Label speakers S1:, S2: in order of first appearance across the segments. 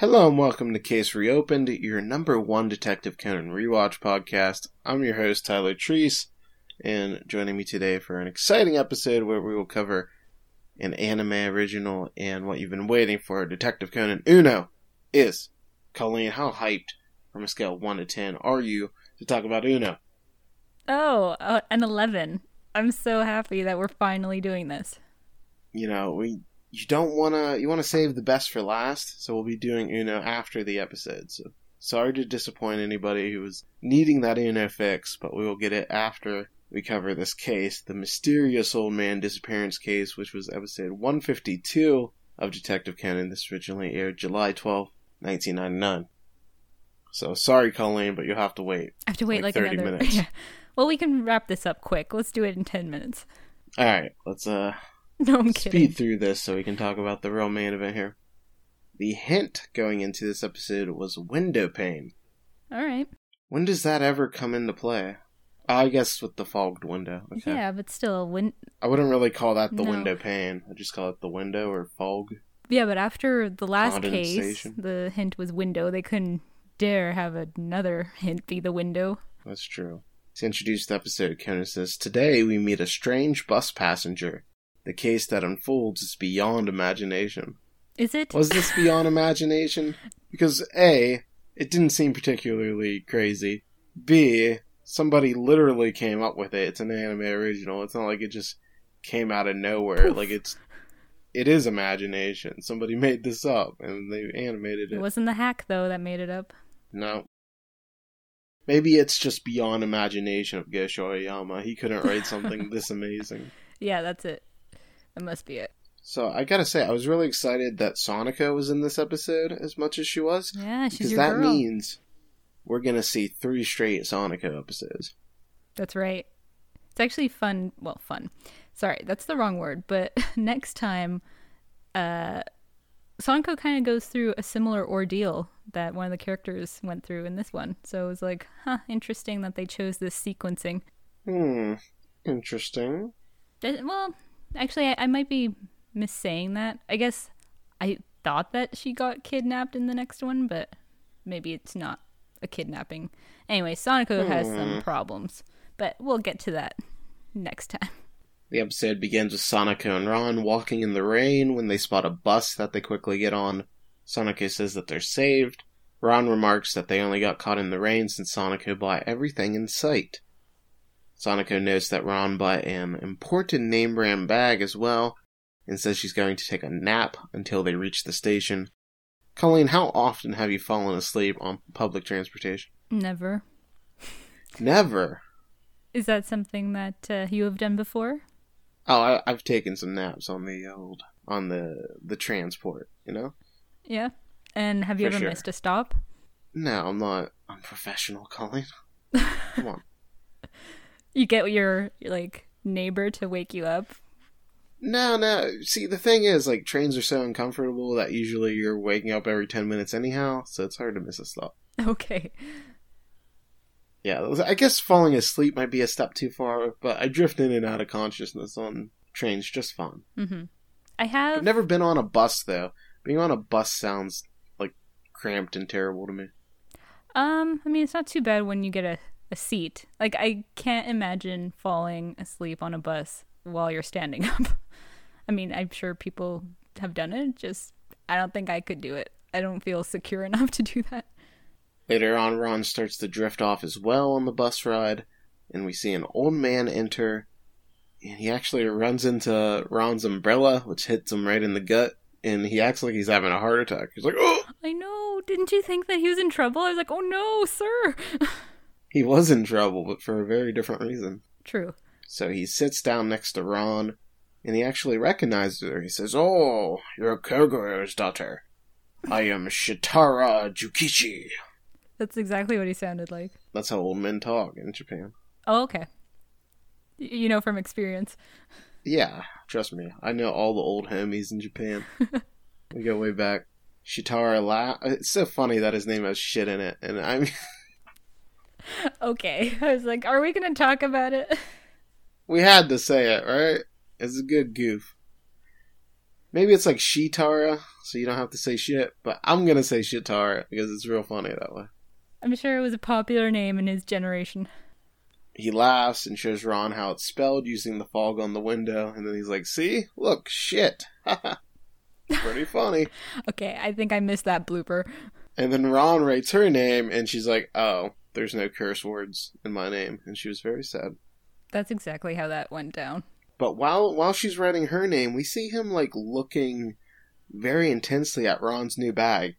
S1: Hello and welcome to Case Reopened, your number one Detective Conan rewatch podcast. I'm your host, Tyler Treese, and joining me today for an exciting episode where we will cover an anime original and what you've been waiting for, Detective Conan Uno, is Colleen. How hyped from a scale of 1 to 10 are you to talk about Uno?
S2: Oh, uh, an 11. I'm so happy that we're finally doing this.
S1: You know, we you don't want to you want to save the best for last so we'll be doing uno after the episode so sorry to disappoint anybody who was needing that uno fix but we will get it after we cover this case the mysterious old man disappearance case which was episode 152 of detective conan this originally aired july 12 1999 so sorry colleen but you'll have to wait
S2: I have to wait
S1: Like
S2: like,
S1: 30
S2: another.
S1: minutes.
S2: Yeah. Well, we can wrap this up quick. Let's do it in 10 minutes.
S1: all right let's uh
S2: No, I'm kidding.
S1: speed through this so we can talk about the real main event here. The hint going into this episode was window pane.
S2: All right.
S1: When does that ever come into play? I guess with the fogged window. Okay.
S2: Yeah, but still, when
S1: I wouldn't really call that the
S2: No.
S1: window pane. I just call it the window or fog.
S2: yeah, but after the last case, the hint was window. They couldn't dare have another hint be the window.
S1: That's true. To introduce the episode, Conan says, Today we meet a strange bus passenger. The case that unfolds is beyond imagination.
S2: Is it?
S1: Was this beyond imagination? Because A, it didn't seem particularly crazy. B, somebody literally came up with it. It's an anime original. It's not like it just came out of nowhere.
S2: Poof.
S1: Like it's it is imagination. Somebody made this up and they animated
S2: it
S1: it.
S2: wasn't the hack though that made it up.
S1: No. Maybe it's just beyond imagination of Gosho Aoyama. He couldn't write something this amazing.
S2: Yeah, that's it. That must be it.
S1: So I gotta say, I was really excited that Sonica was in this episode as much as she was.
S2: Yeah, she's
S1: because
S2: your
S1: that
S2: girl.
S1: means we're gonna see three straight Sonico episodes.
S2: That's right. It's actually fun. Well, fun. Sorry, that's the wrong word. But next time, uh, Sonko kind of goes through a similar ordeal that one of the characters went through in this one. So it was like, huh, interesting that they chose this sequencing.
S1: Hmm, interesting.
S2: That- Well, actually, I, I might be missaying that. I guess I thought that she got kidnapped in the next one, but maybe it's not a kidnapping. Anyway, Sonico has some
S1: Hmm.
S2: problems, but we'll get to that next time.
S1: The episode begins with Sonico and Ron walking in the rain when they spot a bus that they quickly get on. Sonico says that they're saved. Ron remarks that they only got caught in the rain since Sonico bought everything in sight. Sonico notes that Ron bought an important name brand bag as well and says she's going to take a nap until they reach the station. Colleen, how often have you fallen asleep on public transportation?
S2: Never.
S1: Never.
S2: Is that something that uh, you have done before?
S1: Oh, I, I've taken some naps on the old on the the transport. You know.
S2: Yeah. And have you
S1: For
S2: ever
S1: sure.
S2: missed a stop?
S1: No, I'm not unprofessional, Colleen. Come on.
S2: You get your like neighbor to wake you up.
S1: No, no. See, the thing is, like, trains are so uncomfortable that usually you're waking up every 10 minutes anyhow, so it's hard to miss a stop.
S2: Okay.
S1: Yeah, I guess falling asleep might be a step too far, but I drift in and out of consciousness on trains just fine.
S2: Mm-hmm. I have.
S1: I've never been on a bus, though. Being on a bus sounds, like, cramped and terrible to me.
S2: Um, I mean, it's not too bad when you get a, a seat. Like, I can't imagine falling asleep on a bus while you're standing up. I mean, I'm sure people have done it. Just, I don't think I could do it. I don't feel secure enough to do that.
S1: Later on, Ron starts to drift off as well on the bus ride, and we see an old man enter, and he actually runs into Ron's umbrella, which hits him right in the gut, and he acts like he's having a heart attack. He's like, oh!
S2: I know. Didn't you think that he was in trouble? I was like, oh no, sir.
S1: He was in trouble, but for a very different reason.
S2: True.
S1: So he sits down next to Ron, and he actually recognizes her. He says, Oh, you're Kogoro's daughter. I am Shitara Jukichi.
S2: That's exactly what he sounded like.
S1: That's how old men talk in Japan.
S2: Oh, okay. Y- You know from experience.
S1: Yeah, trust me. I know all the old homies in Japan. we go way back. Shitara La. It's so funny that his name has shit in it, and I mean,
S2: Okay. I was like, are we going to talk about it?
S1: we had to say it, right? It's a good goof. Maybe it's like Shitara, so you don't have to say shit, but I'm gonna say Shitara because it's real funny that way.
S2: I'm sure it was a popular name in his generation.
S1: He laughs and shows Ron how it's spelled using the fog on the window, and then he's like, See? Look, shit. Pretty funny.
S2: Okay, I think I missed that blooper.
S1: And then Ron writes her name, and she's like, Oh, there's no curse words in my name. And she was very sad.
S2: That's exactly how that went down.
S1: But while while she's writing her name, we see him like looking very intensely at Ron's new bag,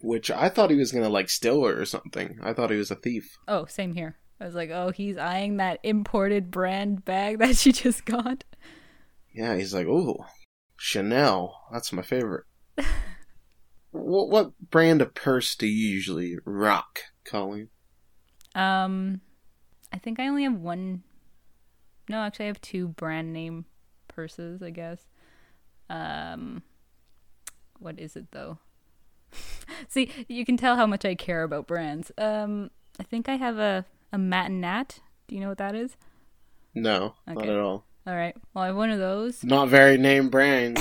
S1: which I thought he was gonna like steal her or something. I thought he was a thief.
S2: Oh, same here. I was like, oh, he's eyeing that imported brand bag that she just got.
S1: Yeah, he's like, oh, Chanel. That's my favorite. what what brand of purse do you usually rock, Colleen?
S2: Um, I think I only have one. No, actually, I have two brand name purses. I guess. Um, what is it though? See, you can tell how much I care about brands. Um, I think I have a a Matt & Nat. Do you know what that is?
S1: No, not at all.
S2: All right. Well, I have one of those.
S1: Not very name brand.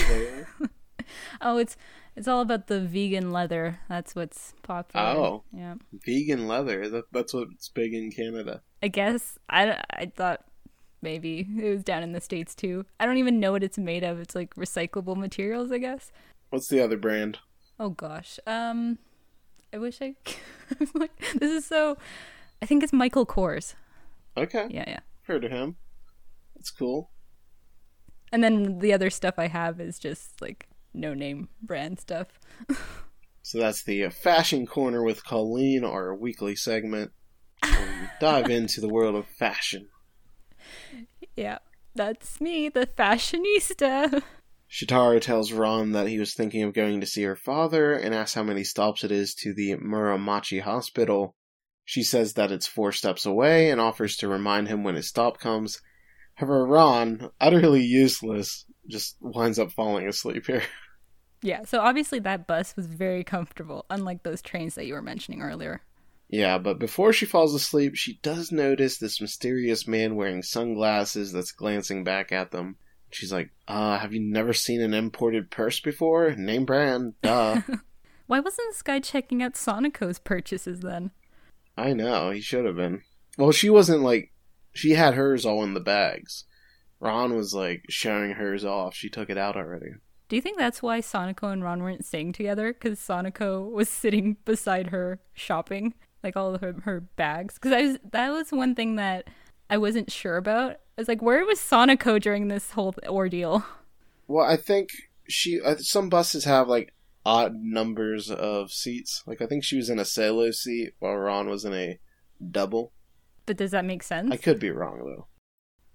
S1: but-
S2: Oh, it's it's all about the vegan leather. That's what's popular.
S1: Oh.
S2: yeah.
S1: Vegan leather. That, that's what's big in Canada.
S2: I guess I, I thought maybe it was down in the states too. I don't even know what it's made of. It's like recyclable materials, I guess.
S1: What's the other brand?
S2: Oh gosh. Um, I wish I. Like, this is so. I think it's Michael Kors.
S1: Okay,
S2: Yeah, yeah.
S1: heard of him. That's cool.
S2: And then the other stuff I have is just like no name brand stuff.
S1: So that's the uh, fashion corner with Colleen, our weekly segment. we dive into the world of fashion.
S2: Yeah, that's me, the fashionista.
S1: Shitara tells Ron that he was thinking of going to see her father and asks how many stops it is to the Muramachi hospital. She says that it's four steps away and offers to remind him when his stop comes. However, Ron, utterly useless, just winds up falling asleep here.
S2: Yeah, so obviously that bus was very comfortable, unlike those trains that you were mentioning earlier.
S1: Yeah, but before she falls asleep, she does notice this mysterious man wearing sunglasses that's glancing back at them. She's like, uh, have you never seen an imported purse before? Name brand, duh.
S2: Why wasn't this guy checking out Sonico's purchases then?
S1: I know, he should have been. Well, she wasn't like, she had hers all in the bags. Ron was like showing hers off. She took it out already.
S2: Do you think that's why Sonico and Ron weren't staying together? Because Sonico was sitting beside her shopping, like all of her, her bags. Because I was that was one thing that I wasn't sure about. I was like, where was Sonico during this whole ordeal?
S1: Well, I think she, uh, some buses have like odd numbers of seats. Like, I think she was in a solo seat while Ron was in a double.
S2: But does that make sense?
S1: I could be wrong though.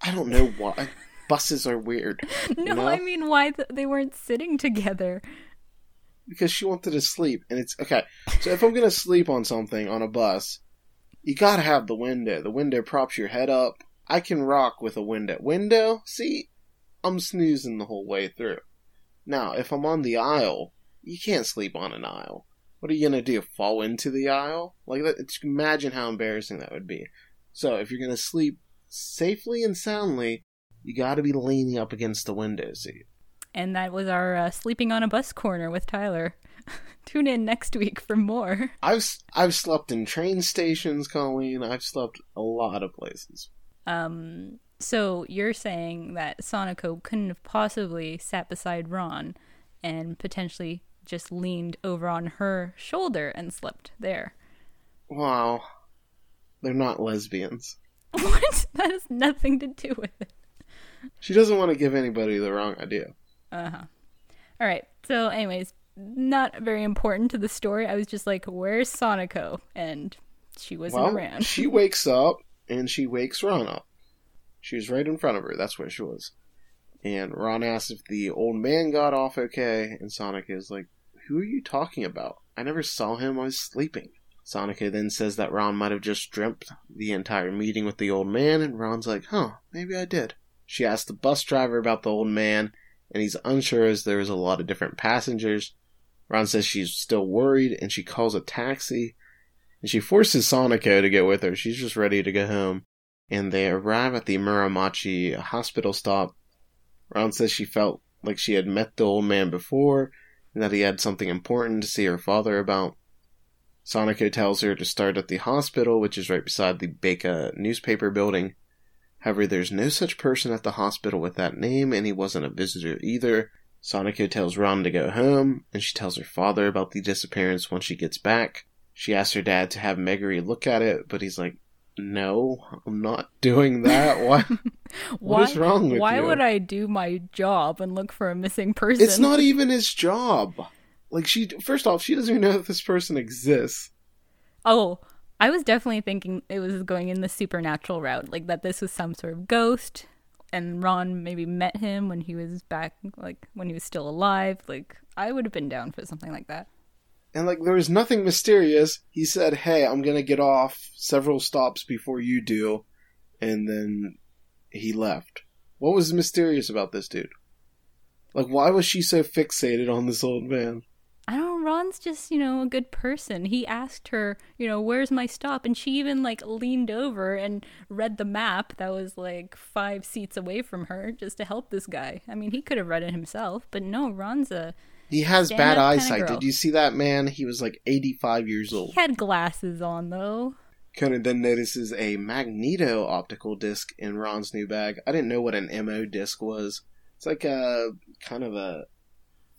S1: I don't know why buses are weird
S2: no,
S1: know?
S2: I mean why th- they weren't sitting together.
S1: because she wanted to sleep, and it's okay. So if I'm gonna sleep on something on a bus, you gotta have the window. The window props your head up. I can rock with a window. Window see, I'm snoozing the whole way through. Now, if I'm on the aisle, you can't sleep on an aisle. What are you gonna do? Fall into the aisle? Like that? Imagine how embarrassing that would be. So if you're gonna sleep safely and soundly, you gotta be leaning up against the window seat.
S2: And that was our uh, sleeping on a bus corner with Tyler. Tune in next week for more.
S1: I've I've slept in train stations, Colleen. I've slept a lot of places.
S2: Um, so you're saying that Sonico couldn't have possibly sat beside Ron and potentially just leaned over on her shoulder and slept there.
S1: Wow, they're not lesbians.
S2: What? That has nothing to do with it.
S1: She doesn't want to give anybody the wrong idea.
S2: Uh huh. All right. So, anyways, not very important to the story. I was just like, "Where's Sonico?" And she wasn't
S1: well,
S2: around.
S1: she wakes up and she wakes Ron up. She was right in front of her. That's where she was. And Ron asks if the old man got off okay, and Sonic is like, "Who are you talking about? I never saw him. I was sleeping." Sonica then says that Ron might have just dreamt the entire meeting with the old man, and Ron's like, huh, maybe I did. She asks the bus driver about the old man, and he's unsure as there's a lot of different passengers. Ron says she's still worried, and she calls a taxi, and she forces Sonico to get with her. She's just ready to go home. And they arrive at the Muramachi hospital stop. Ron says she felt like she had met the old man before, and that he had something important to see her father about. Sonoko tells her to start at the hospital, which is right beside the Beika newspaper building. However, there's no such person at the hospital with that name, and he wasn't a visitor either. Sonoko tells Ron to go home, and she tells her father about the disappearance once she gets back. She asks her dad to have Megure look at it, but he's like, no, I'm not doing that. Why? what is wrong with
S2: why
S1: you?
S2: would I do my job and look for a missing person?
S1: It's not even his job. Like she, first off, she doesn't even know that this person exists.
S2: Oh, I was definitely thinking it was going in the supernatural route, like that this was some sort of ghost, and Ron maybe met him when he was back, like when he was still alive. Like I would have been down for something like that.
S1: And like there was nothing mysterious. He said, "Hey, I'm gonna get off several stops before you do," and then he left. What was mysterious about this dude? Like, why was she so fixated on this old man?
S2: I don't know. Ron's just, you know, a good person. He asked her, you know, where's my stop? And she even, like, leaned over and read the map that was, like, five seats away from her just to help this guy. I mean, he could have read it himself, but no, Ron's a.
S1: He has bad eyesight. Did you see that man? He was like 85 years old.
S2: He had glasses on, though.
S1: Conan then notices a magneto optical disc in Ron's new bag. I didn't know what an MO disc was. It's like a kind of a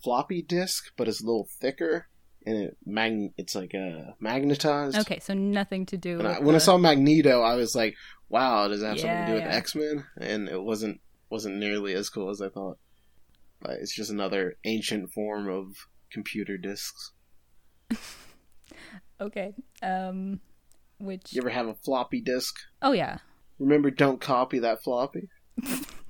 S1: floppy disk, but it's a little thicker, and it mag- it's like a magnetized.
S2: Okay, so nothing to do.
S1: When, I,
S2: the...
S1: when I saw Magneto, I was like, "Wow, does that have
S2: Yeah,
S1: something to do with
S2: yeah.
S1: X Men?" And it wasn't wasn't nearly as cool as I thought. Like, it's just another ancient form of computer disks.
S2: Okay. Um, which.
S1: You ever have a floppy disk?
S2: Oh yeah,
S1: Remember, don't copy that floppy.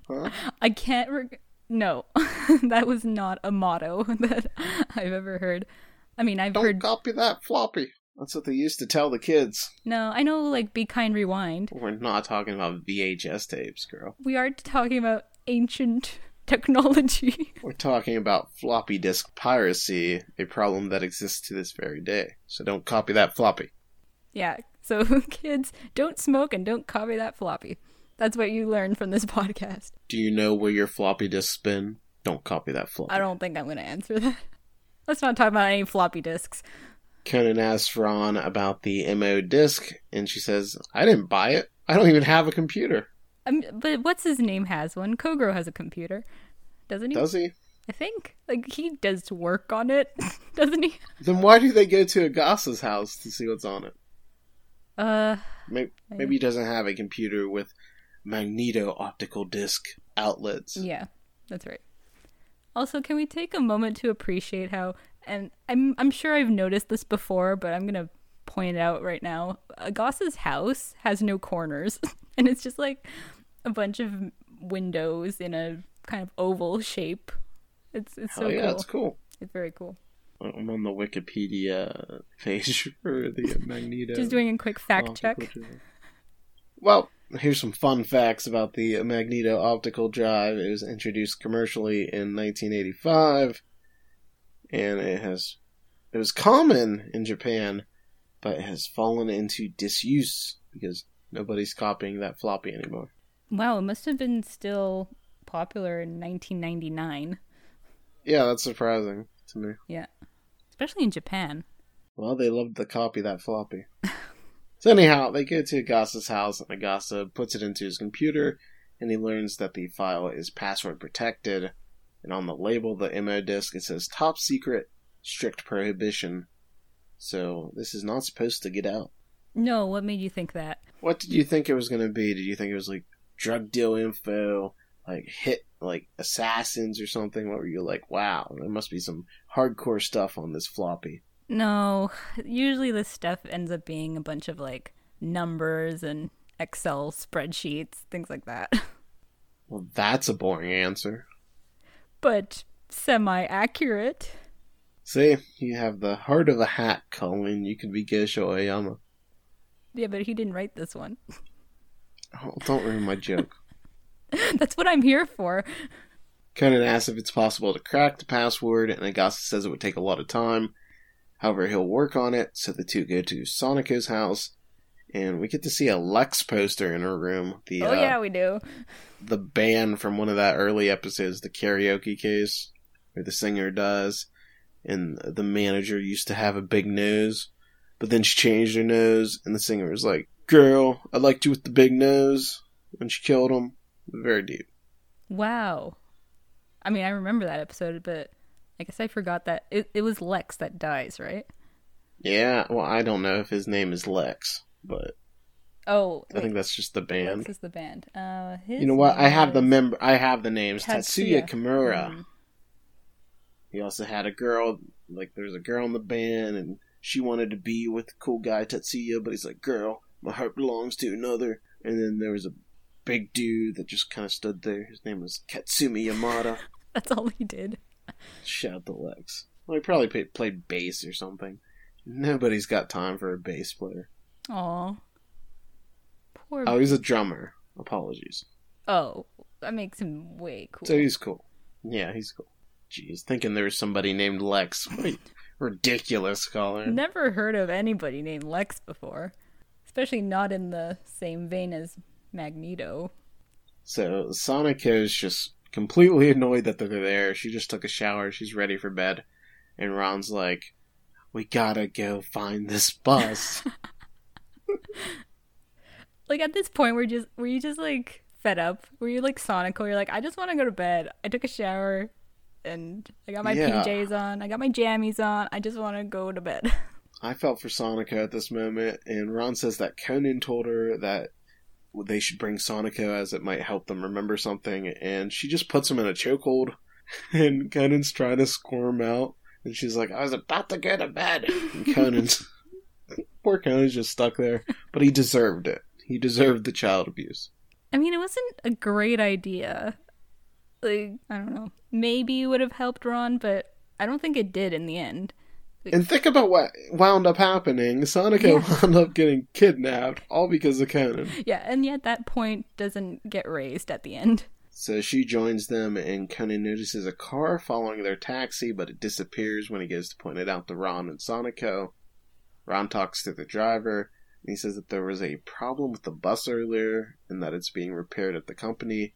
S1: Huh?
S2: I can't. Reg- no, that was not a motto that I've ever heard. I mean, I've
S1: Don't
S2: heard.
S1: copy that floppy. That's what they used to tell the kids.
S2: No, I know. Like, be kind, rewind.
S1: We're not talking about VHS tapes, girl.
S2: We are talking about ancient technology.
S1: We're talking about floppy disk piracy, a problem that exists to this very day. So don't copy that floppy.
S2: yeah. So, kids, don't smoke and don't copy that floppy. That's what you learned from this podcast.
S1: Do you know where your floppy disks been? Don't copy that floppy.
S2: I don't think I'm going to answer that. Let's not talk about any floppy disks.
S1: Conan asks Ron about the MO disk, and she says, I didn't buy it. I don't even have a computer.
S2: Um, but what's his name has one? Kogoro has a computer, doesn't he?
S1: Does he?
S2: I think like he does work on it, doesn't he?
S1: Then why do they go to Agasa's house to see what's on it?
S2: Uh,
S1: Maybe, maybe he doesn't have a computer with magneto optical disc outlets.
S2: yeah, that's right. Also, can we take a moment to appreciate how? And I'm I'm sure I've noticed this before, but I'm gonna point it out right now. Uh, Agasa's house has no corners, and it's just like a bunch of windows in a kind of oval shape. It's it's so
S1: oh yeah,
S2: cool.
S1: it's cool.
S2: It's very cool.
S1: I'm on the Wikipedia page for the Magneto.
S2: Just doing a quick fact check.
S1: Well, here's some fun facts about the Magneto optical drive. It was introduced commercially in 1985, and it has it was common in Japan, but it has fallen into disuse because nobody's copying that floppy anymore.
S2: Wow, it must have been still popular in 1999.
S1: Yeah, that's surprising to me.
S2: Yeah, especially in Japan.
S1: Well, they loved the copy that floppy. so anyhow, they go to Agasa's house, and Agasa puts it into his computer, and he learns that the file is password protected. And on the label, the MO disk, it says top secret, strict prohibition. So this is not supposed to get out.
S2: No, what made you think that?
S1: What did you think it was going to be? Did you think it was like drug deal info, like hit like assassins or something? What were you like? Wow, there must be some hardcore stuff on this floppy.
S2: No, usually this stuff ends up being a bunch of like numbers and Excel spreadsheets, things like that.
S1: Well, that's a boring answer.
S2: but semi accurate.
S1: See, you have the heart of a hat, Colleen. You could be Geisha Oyama.
S2: Yeah, but he didn't write this one.
S1: Oh, don't ruin my joke.
S2: That's what I'm here for.
S1: Conan asks if it's possible to crack the password, and Agasa says it would take a lot of time. However, he'll work on it, so the two go to Sonico's house, and we get to see a Lex poster in her room. The
S2: oh
S1: uh,
S2: yeah, we do.
S1: the band from one of that early episodes, the karaoke case, where the singer does, and the manager used to have a big nose, but then she changed her nose, and the singer was like, "Girl, I liked you with the big nose," and she killed him. Very deep.
S2: Wow. I mean, I remember that episode, but I guess I forgot that it, it was Lex that dies, right?
S1: Yeah, well, I don't know if his name is Lex, but
S2: Oh,
S1: I think that's just the band.
S2: Lex is the band. Uh, his
S1: You know what? I have the member. I have the names. Tatsuya,
S2: Tatsuya.
S1: Kimura.
S2: Mm.
S1: He also had a girl. Like there's a girl in the band, and she wanted to be with the cool guy Tatsuya, but he's like, "Girl, my heart belongs to another." And then there was a big dude that just kind of stood there. His name was Katsumi Yamada.
S2: That's all he did.
S1: Shout the Lex. Well, he probably played, played bass or something. Nobody's got time for a bass player.
S2: Aw. Poor.
S1: Oh, he's a drummer. Apologies.
S2: Oh, that makes him way cool.
S1: So he's cool. Yeah, he's cool. Jeez, thinking there was somebody named Lex. What a ridiculous caller.
S2: Never heard of anybody named Lex before, especially not in the same vein as Magneto.
S1: So Sonic is just completely annoyed that they're there. She just took a shower. She's ready for bed. And Ron's like, we gotta go find this bus.
S2: Like at this point, we're just were you just like fed up? Were you like Sonico? You're like, I just want to go to bed. I took a shower, and I got my
S1: Yeah.
S2: PJs on. I got my jammies on. I just want to go to bed.
S1: I felt for Sonica at this moment, and Ron says that Conan told her that they should bring Sonico as it might help them remember something, and she just puts him in a chokehold, and Conan's trying to squirm out, and she's like, I was about to go to bed. And Conan's, poor Conan's just stuck there, but he deserved it. He deserved the child abuse.
S2: I mean, it wasn't a great idea. Like I don't know, maybe it would have helped Ron, but I don't think it did in the end.
S1: And think about what wound up happening. Sonico
S2: Yeah.
S1: wound up getting kidnapped, all because of Conan.
S2: Yeah, and yet that point doesn't get raised at the end.
S1: So she joins them, and Conan notices a car following their taxi, but it disappears when he goes to point it out to Ron and Sonico. Ron talks to the driver, and he says that there was a problem with the bus earlier, and that it's being repaired at the company.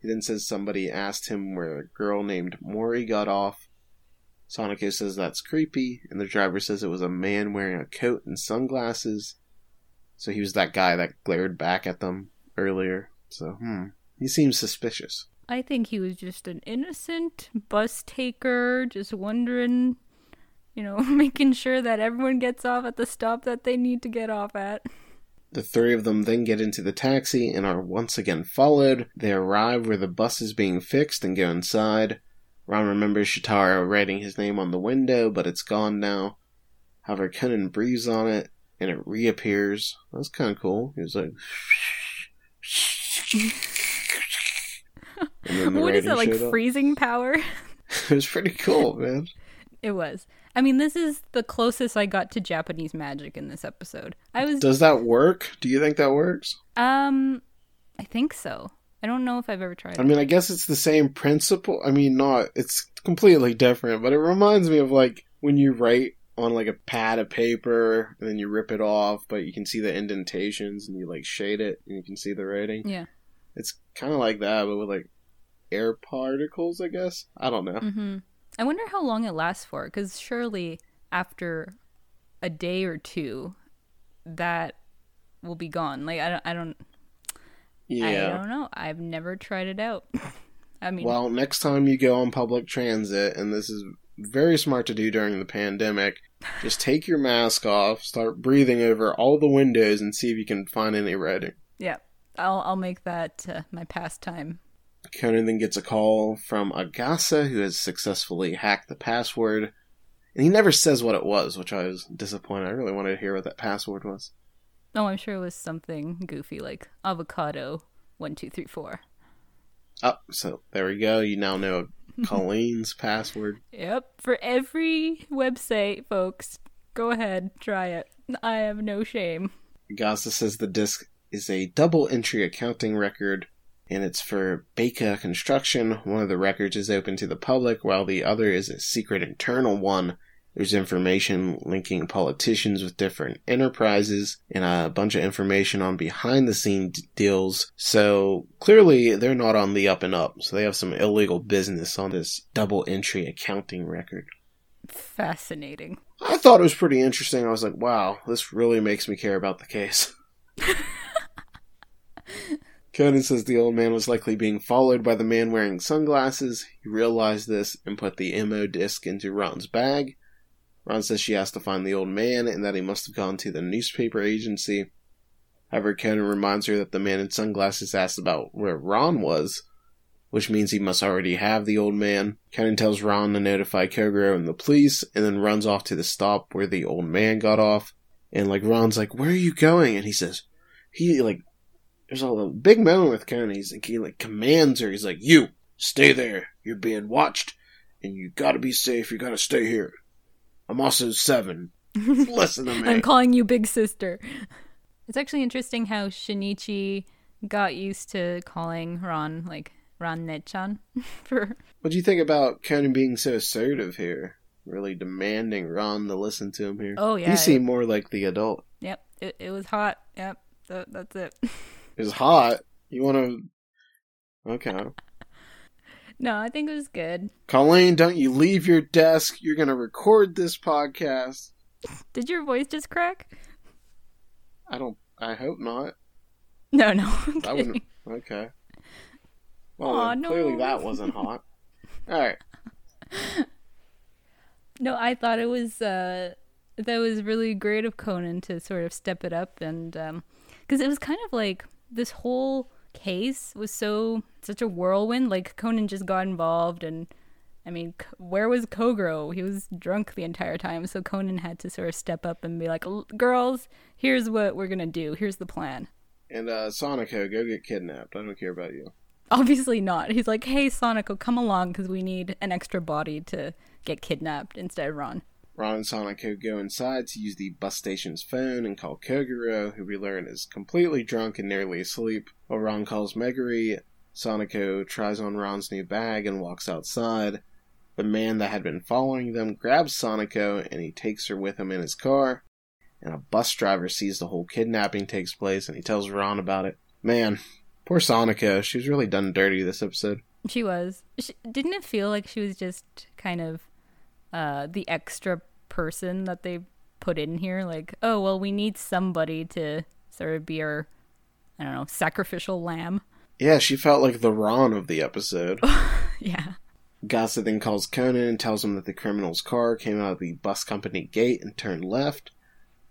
S1: He then says somebody asked him where a girl named Mori got off. Sonico says that's creepy, and the driver says it was a man wearing a coat and sunglasses. So he was that guy that glared back at them earlier. So, hmm. He seems suspicious.
S2: I think he was just an innocent bus taker, just wondering, you know, making sure that everyone gets off at the stop that they need to get off at.
S1: The three of them then get into the taxi and are once again followed. They arrive where the bus is being fixed and go inside. Ron remembers Shitara writing his name on the window, but it's gone now. However, Conan breathes on it and it reappears. That's kind of cool. He was like. the
S2: What is it, like
S1: showed up.
S2: freezing power?
S1: It was pretty cool, man.
S2: It was. I mean, this is the closest I got to Japanese magic in this episode. I was,
S1: Does that work? Do you think that works?
S2: um, I think so. I don't know if I've ever tried
S1: I mean, I guess it's the same principle. I mean, not, it's completely different, but it reminds me of like when you write on like a pad of paper and then you rip it off, but you can see the indentations and you like shade it and you can see the writing.
S2: Yeah.
S1: It's kind of like that, but with like air particles, I guess. I don't know.
S2: Mm-hmm. I wonder how long it lasts for, because surely after a day or two, that will be gone. Like I don't, I don't, I don't know. I've never tried it out. I mean,
S1: Well, next time you go on public transit, and this is very smart to do during the pandemic, just take your mask off, start breathing over all the windows, and see if you can find any writing.
S2: yeah, I'll I'll make that uh, my pastime.
S1: Conan then gets a call from Agasa, who has successfully hacked the password. And he never says what it was, which I was disappointed. I really wanted to hear what that password was.
S2: Oh, I'm sure it was something goofy like avocado one two three four.
S1: Oh, so there we go. You now know Colleen's password.
S2: Yep, for every website, folks, go ahead, try it. I have no shame.
S1: Agasa says the disc is a double entry accounting record, and it's for Baker Construction. One of the records is open to the public, while the other is a secret internal one. There's information linking politicians with different enterprises and a bunch of information on behind the scene deals. So clearly they're not on the up and up. So they have some illegal business on this double entry accounting record.
S2: Fascinating.
S1: I thought it was pretty interesting. I was like, wow, this really makes me care about the case. Conan says the old man was likely being followed by the man wearing sunglasses. He realized this and put the MO disc into Ron's bag. Ron says she has to find the old man and that he must have gone to the newspaper agency. However, Conan reminds her that the man in sunglasses asked about where Ron was, which means he must already have the old man. Conan tells Ron to notify Kogoro and the police, and then runs off to the stop where the old man got off. And like Ron's like, "Where are you going?" And he says, he like, there's a big moment with Conan. He's like, he like commands her. He's like, "You stay there. You're being watched, and you gotta be safe. You gotta stay here." I'm also seven. Listen to me.
S2: I'm calling you big sister. It's actually interesting how Shinichi got used to calling Ron like Ron Nechan for.
S1: What do you think about Conan being so assertive here? Really demanding Ron to listen to him here.
S2: Oh yeah,
S1: he seemed more like the adult.
S2: Yep, it, it was hot. Yep, that, that's it.
S1: It was hot. You want to? Okay.
S2: No, I think it was good.
S1: Colleen, don't you leave your desk. You're going to record this podcast.
S2: Did your voice just crack?
S1: I don't. I hope not.
S2: No, no.
S1: I wouldn't. Okay. Well, Aw, no. clearly that wasn't hot. All right.
S2: No, I thought it was uh that was really great of Conan to sort of step it up and um cuz it was kind of like this whole case was so such a whirlwind. Like Conan just got involved, and I mean, where was Kogoro? He was drunk the entire time, so Conan had to sort of step up and be like, "Girls, here's what we're gonna do. Here's the plan."
S1: And uh, Sonico, go get kidnapped. I don't care about you.
S2: Obviously not. He's like, "Hey, Sonico, come along because we need an extra body to get kidnapped instead of Ron."
S1: Ron and Sonico go inside to use the bus station's phone and call Kogoro, who we learn is completely drunk and nearly asleep. While Ron calls Megure, Sonico tries on Ron's new bag and walks outside. The man that had been following them grabs Sonico and he takes her with him in his car. And a bus driver sees the whole kidnapping takes place and he tells Ron about it. Man, poor Sonico. She was really done dirty this episode.
S2: She was. She, didn't it feel like she was just kind of uh, the extra person that they put in here. Like, oh, well, we need somebody to sort of be our, I don't know, sacrificial lamb.
S1: Yeah, she felt like the Ron of the episode.
S2: yeah.
S1: Agasa then calls Conan and tells him that the criminal's car came out of the bus company gate and turned left.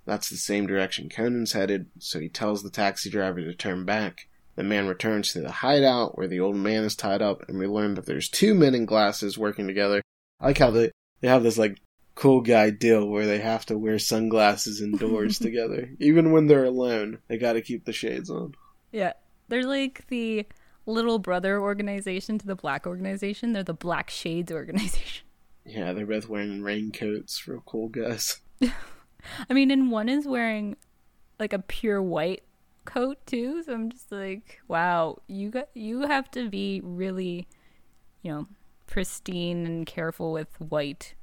S1: That's the same direction Conan's headed, so he tells the taxi driver to turn back. The man returns to the hideout where the old man is tied up, and we learn that there's two men in glasses working together. I like how the they have this like cool guy deal where they have to wear sunglasses indoors together. Even when they're alone, they got to keep the shades on.
S2: Yeah. They're like the little brother organization to the black organization. They're the Black Shades organization.
S1: Yeah, they're both wearing raincoats, real cool guys.
S2: I mean, and one is wearing like a pure white coat too. So I'm just like, wow, you got you have to be really, you know, pristine and careful with white.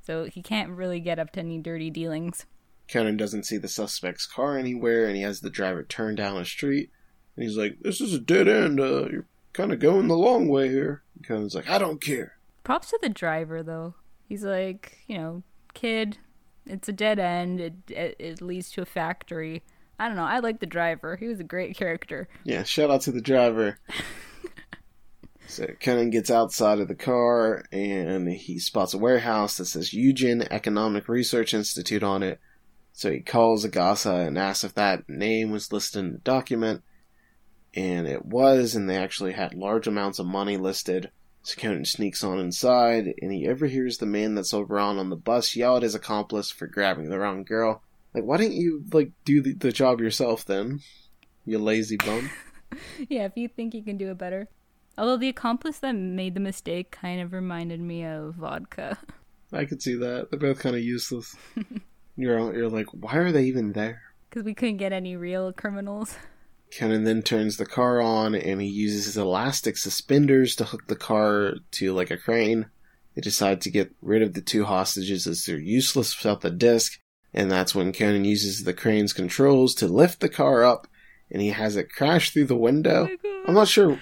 S2: So he can't really get up to any dirty dealings.
S1: Conan doesn't see the suspect's car anywhere, and he has the driver turn down a street. And he's like, "This is a dead end. Uh, you're kind of going the long way here." And Conan's like, "I don't care."
S2: Props to the driver, though. He's like, you know, kid, it's a dead end. It, it, it leads to a factory. I don't know. I like the driver. He was a great character.
S1: Yeah, shout out to the driver. So Conan gets outside of the car and he spots a warehouse that says Eugen Economic Research Institute on it. So he calls Agasa and asks if that name was listed in the document. And it was, and they actually had large amounts of money listed. So Conan sneaks on inside and he overhears the man that saw Ron on the bus yell at his accomplice for grabbing the wrong girl. Like, why didn't you, like, do the, the job yourself then? You lazy bum.
S2: yeah, if you think you can do it better. Although the accomplice that made the mistake kind of reminded me of vodka.
S1: I could see that. They're both kind of useless. you're you're like, why are they even there?
S2: Because we couldn't get any real criminals.
S1: Conan then turns the car on and he uses his elastic suspenders to hook the car to like a crane. They decide to get rid of the two hostages as they're useless without the disc, and that's when Conan uses the crane's controls to lift the car up, and he has it crash through the window.
S2: Oh
S1: I'm not sure,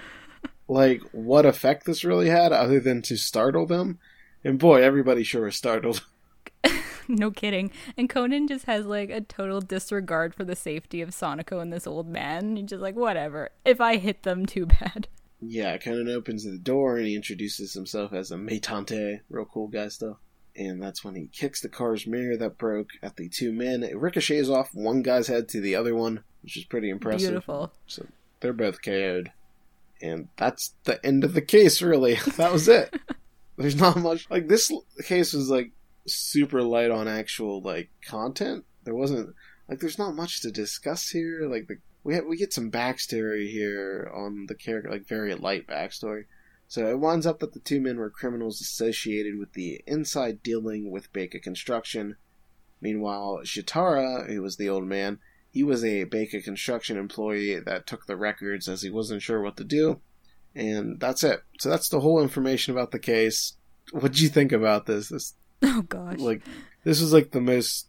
S1: like, what effect this really had other than to startle them. And boy, everybody sure was startled.
S2: no kidding. And Conan just has like a total disregard for the safety of Sonico and this old man. He's just like, whatever. If I hit them, too bad.
S1: Yeah, Conan opens the door and he introduces himself as a Meitantei, real cool guy stuff. And that's when he kicks the car's mirror that broke at the two men. It ricochets off one guy's head to the other one, which is pretty impressive.
S2: Beautiful.
S1: So they're both KO'd. And that's the end of the case, really. that was it. There's not much. Like, this case was, like, super light on actual, like, content. There wasn't. Like, there's not much to discuss here. Like, the we we get some backstory here on the character, like very light backstory. So it winds up that the two men were criminals associated with the inside dealing with Baker Construction. Meanwhile, Shitara, who was the old man, he was a Baker Construction employee that took the records as he wasn't sure what to do. And that's it. So that's the whole information about the case. What do you think about this? This
S2: Oh gosh.
S1: like this was like the most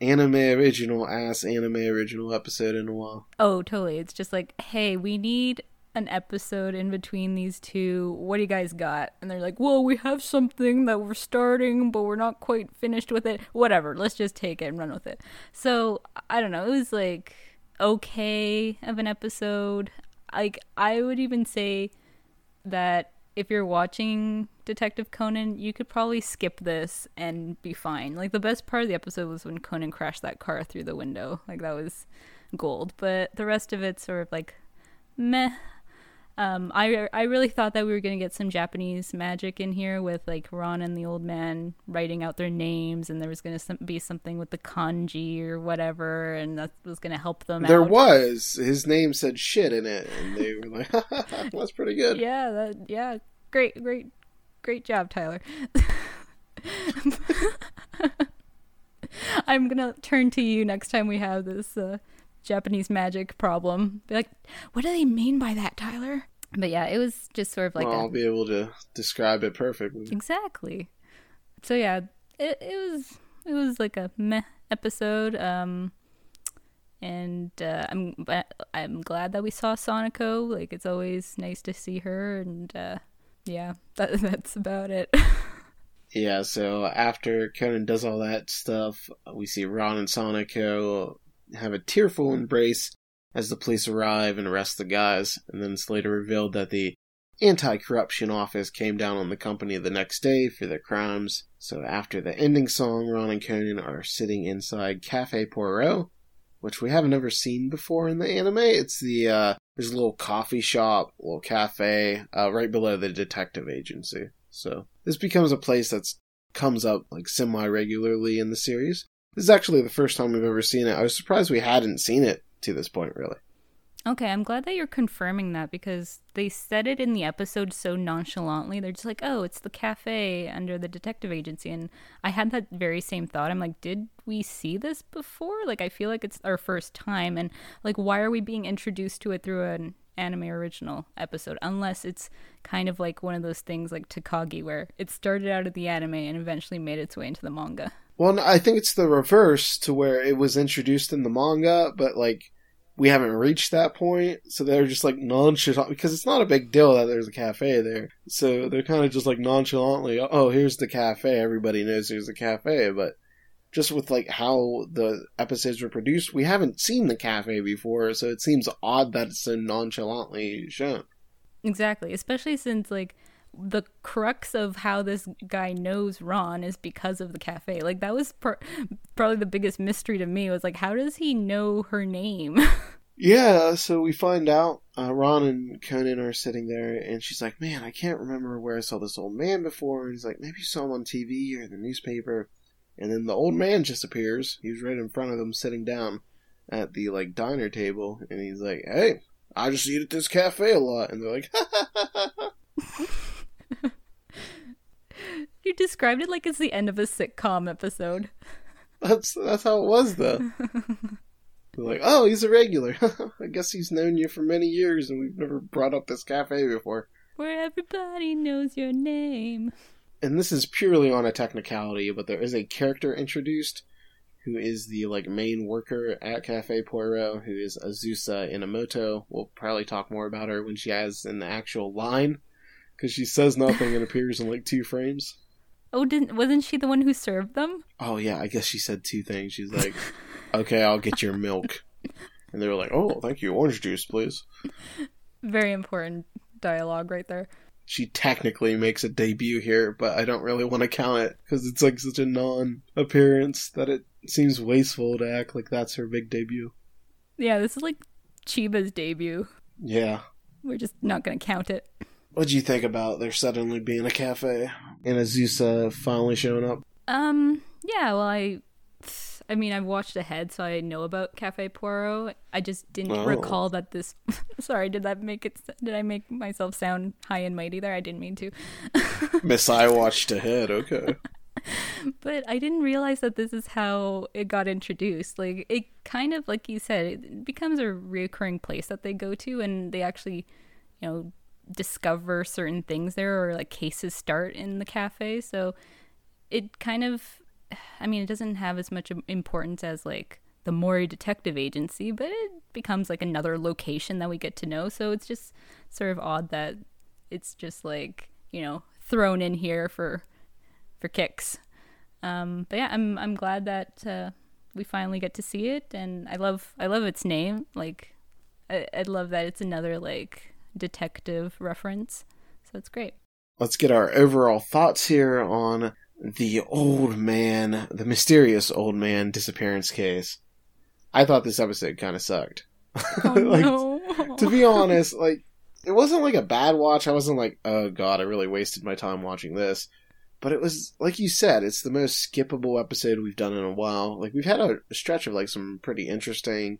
S1: anime original ass anime original episode in a while.
S2: Oh, totally. It's just like, hey, we need an episode in between these two. What do you guys got? And they're like, well, we have something that we're starting, but we're not quite finished with it. Whatever. Let's just take it and run with it. So, I don't know. It was like okay of an episode. Like, I would even say that if you're watching Detective Conan, you could probably skip this and be fine. Like the best part of the episode was when Conan crashed that car through the window. Like that was gold. But the rest of it's sort of like meh. Um, I I really thought that we were gonna get some Japanese magic in here with like Ron and the old man writing out their names, and there was gonna some, be something with the kanji or whatever, and that was gonna help them.
S1: Out There
S2: out.
S1: was his name said shit in it, and they were like, "That's pretty good."
S2: Yeah, that yeah, great, great, great job, Tyler. I'm gonna turn to you next time we have this uh, Japanese magic problem. Be like, what do they mean by that, Tyler? But yeah, it was just sort of like
S1: well,
S2: a
S1: I'll be able to describe it perfectly.
S2: exactly. So yeah, it it was it was like a meh episode. Um, and uh, I'm but I'm glad that we saw Sonico. Like it's always nice to see her, and uh, yeah, that that's about it.
S1: Yeah, so after Conan does all that stuff, we see Ron and Sonico have a tearful embrace as the police arrive and arrest the guys, and then it's later revealed that the anti corruption office came down on the company the next day for their crimes. So after the ending song, Ron and Conan are sitting inside Cafe Poirot, which we haven't ever seen before in the anime. It's the, uh, there's a little coffee shop, little cafe, uh, right below the detective agency. So this becomes a place that's comes up like semi regularly in the series. This is actually the first time we've ever seen it. I was surprised we hadn't seen it to this point, really.
S2: Okay, I'm glad that you're confirming that because they said it in the episode so nonchalantly. They're just like, "Oh, it's the cafe under the detective agency." And I had that very same thought. I'm like, "Did we see this before?" Like I feel like it's our first time and like why are we being introduced to it through an anime original episode unless it's kind of like one of those things like Takagi where it started out of the anime and eventually made its way into the manga.
S1: Well, I think it's the reverse to where it was introduced in the manga, but like we haven't reached that point, so they're just like nonchalant because it's not a big deal that there's a cafe there. So they're kind of just like nonchalantly, oh, here's the cafe. Everybody knows there's a cafe, but just with like how the episodes were produced, we haven't seen the cafe before, so it seems odd that it's so nonchalantly shown.
S2: Exactly, especially since like the crux of how this guy knows Ron is because of the cafe. Like that was pr- probably the biggest mystery to me was like how does he know her name?
S1: yeah, so we find out uh, Ron and Conan are sitting there, and she's like, "Man, I can't remember where I saw this old man before." And he's like, "Maybe you saw him on TV or in the newspaper." And then the old man just appears. He's right in front of them, sitting down at the like diner table, and he's like, "Hey, I just eat at this cafe a lot." And they're like,
S2: You described it like it's the end of a sitcom episode.
S1: "That's that's how it was, though." Like, "Oh, he's a regular. I guess he's known you for many years, and we've never brought up this cafe before."
S2: Where everybody knows your name.
S1: and this is purely on a technicality, but there is a character introduced who is the like main worker at Cafe Poirot, who is Azusa Enomoto. We'll probably talk more about her when she has an actual line, because she says nothing and appears in like two frames.
S2: Oh, didn't wasn't she the one who served them?
S1: Oh yeah, I guess she said two things. She's like, "Okay, I'll get your milk," and they were like, "Oh, thank you, orange juice, please."
S2: Very important dialogue right there.
S1: She technically makes a debut here, but I don't really want to count it because it's like such a non-appearance that it seems wasteful to act like that's her big debut.
S2: Yeah, this is like Chiba's debut.
S1: Yeah.
S2: We're just not going to count it.
S1: What do you think about there suddenly being a cafe and Azusa finally showing up?
S2: Um, yeah, well, I, I mean, I've watched ahead, so I know about Cafe Poirot. I just didn't
S1: Oh.
S2: recall that this. sorry, did that make it? Did I make myself sound high and mighty there? I didn't mean to.
S1: Miss I watched ahead, okay.
S2: But I didn't realize that this is how it got introduced. Like it kind of like you said, it becomes a reoccurring place that they go to and they actually, you know, discover certain things there or like cases start in the cafe. So it kind of I mean, it doesn't have as much importance as like the Mori Detective Agency, but it becomes like another location that we get to know. So it's just sort of odd that it's just like, you know, thrown in here for for kicks. Um, but yeah, I'm I'm glad that uh, we finally get to see it, and I love I love its name. Like, I, I love that it's another like detective reference. So it's great.
S1: Let's get our overall thoughts here on the old man, the mysterious old man disappearance case. I thought this episode kind of sucked.
S2: Oh
S1: Like,
S2: no!
S1: to be honest, like it wasn't like a bad watch. I wasn't like, oh god, I really wasted my time watching this. But it was like you said, it's the most skippable episode we've done in a while. Like we've had a stretch of like some pretty interesting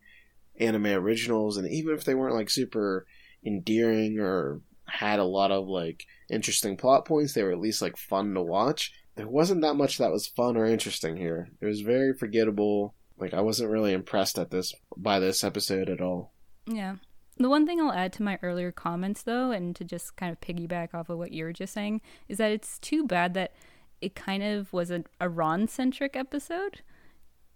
S1: anime originals, and even if they weren't like super endearing or had a lot of like interesting plot points, they were at least like fun to watch. There wasn't that much that was fun or interesting here. It was very forgettable. Like I wasn't really impressed at this by this episode at all.
S2: Yeah. The one thing I'll add to my earlier comments, though, and to just kind of piggyback off of what you were just saying, is that it's too bad that it kind of was a, a Ran centric episode.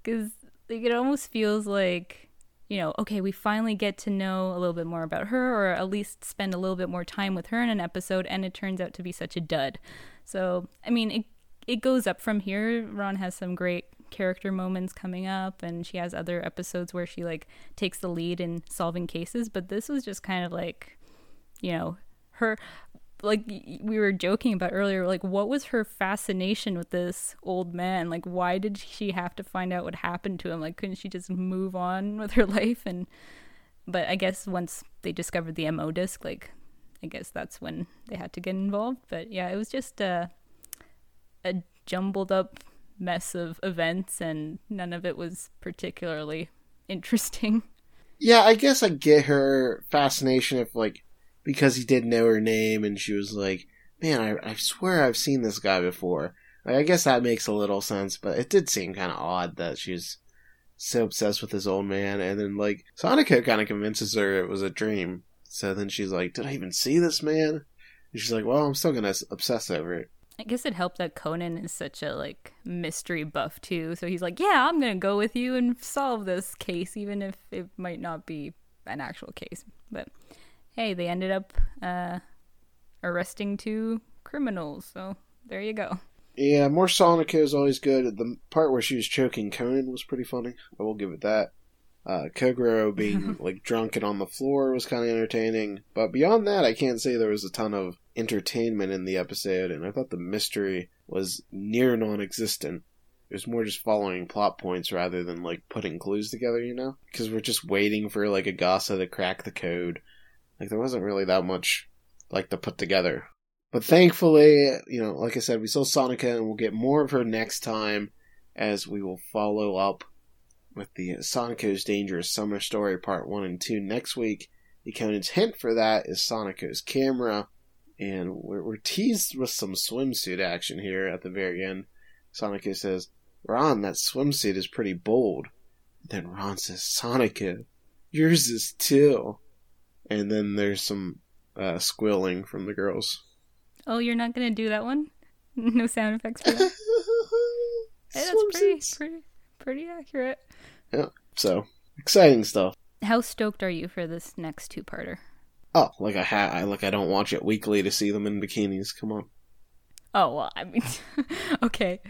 S2: Because like, it almost feels like, you know, okay, we finally get to know a little bit more about her, or at least spend a little bit more time with her in an episode, and it turns out to be such a dud. So, I mean, it, it goes up from here. Ran has some great character moments coming up and she has other episodes where she like takes the lead in solving cases but this was just kind of like you know her like we were joking about earlier like what was her fascination with this old man? Like why did she have to find out what happened to him? Like couldn't she just move on with her life? And but i guess once they discovered the mo disc like i guess that's when they had to get involved. But yeah it was just uh a jumbled up mess of events and none of it was particularly interesting.
S1: Yeah, I guess I get her fascination if like because he did know her name and she was like, "Man, I, I swear I've seen this guy before." Like, I guess that makes a little sense, but it did seem kind of odd that she was so obsessed with this old man, and then like Sonoko kind of convinces her it was a dream. So then she's like, "Did I even see this man?" And she's like, "Well, I'm still gonna obsess over it."
S2: I guess it helped that Conan is such a like mystery buff too. So he's like, "Yeah, I'm going to go with you and solve this case even if it might not be an actual case." But hey, they ended up uh arresting two criminals. So there you go.
S1: Yeah, more Sonoko is always good. The part where she was choking Conan was pretty funny. I will give it that. Uh, Kogoro being like drunk and on the floor was kind of entertaining. But beyond that, I can't say there was a ton of entertainment in the episode, and I thought the mystery was near non existent. It was more just following plot points rather than like putting clues together, you know? Because we're just waiting for like a Agasa to crack the code. Like there wasn't really that much like to put together. But thankfully, you know, like I said, we saw Sonoko and we'll get more of her next time as we will follow up with the Sonoko's Dangerous Summer Story Part 1 and 2 next week. The Conan's hint for that is Sonoko's camera, and we're, we're teased with some swimsuit action here at the very end. Sonoko says, Ran, that swimsuit is pretty bold. Then Ran says, Sonoko, yours is too. And then there's some uh, squilling from the girls.
S2: Oh, you're not going to do that one? no sound effects for that. Hey, that's pretty, pretty, pretty accurate. Yeah.
S1: So exciting stuff.
S2: How stoked are you for this next two-parter?
S1: Oh, like I ha- I like I don't watch it weekly to see them in bikinis. Come on.
S2: Oh well, I mean, okay.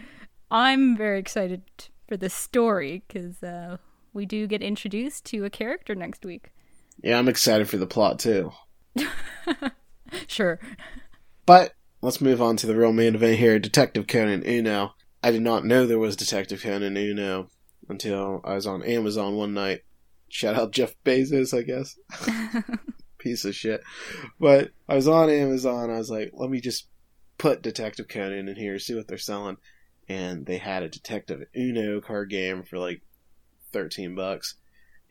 S2: I'm very excited for the story because uh, we do get introduced to a character next week.
S1: Yeah, I'm excited for the plot too.
S2: Sure.
S1: But let's move on to the real main event here Detective Conan Uno. I did not know there was Detective Conan Uno until I was on Amazon one night. Shout out Jeff Bezos, I guess. Piece of shit. But I was on Amazon. I was like, let me just put Detective Conan in here, see what they're selling. And they had a Detective Uno card game for like 13 bucks.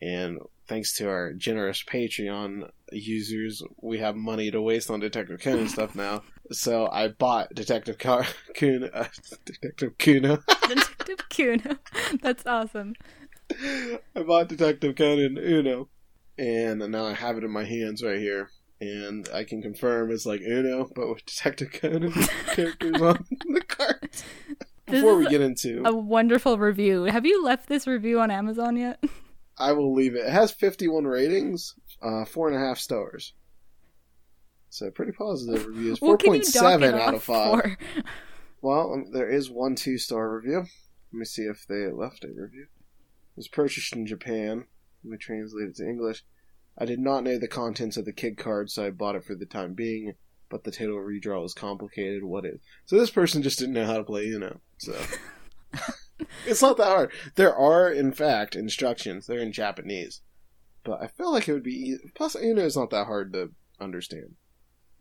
S1: And thanks to our generous Patreon users, we have money to waste on Detective Conan stuff now. So I bought Detective Car- Kuna, uh, Detective Kuna.
S2: Detective Kuno. That's awesome.
S1: I bought Detective Conan Uno, and now I have it in my hands right here, and I can confirm it's like Uno, but with Detective Conan characters on the cards. Before we get into,
S2: A wonderful review. Have you left this review on Amazon yet?
S1: I will leave it. It has 51 ratings, uh, four and a half stars. So pretty positive reviews.
S2: What can you dock
S1: 4.7 out of 5.
S2: for?
S1: Well, um, there is one two star review. Let me see if they left a review. It was purchased in Japan. Let me translate it to English. I did not know the contents of the kid card, so I bought it for the time being. But the total redraw was complicated. What is? So this person just didn't know how to play you know. So it's not that hard. There are, in fact, instructions. They're in Japanese, but I feel like it would be. Easy. Plus, Uno is not that hard to understand.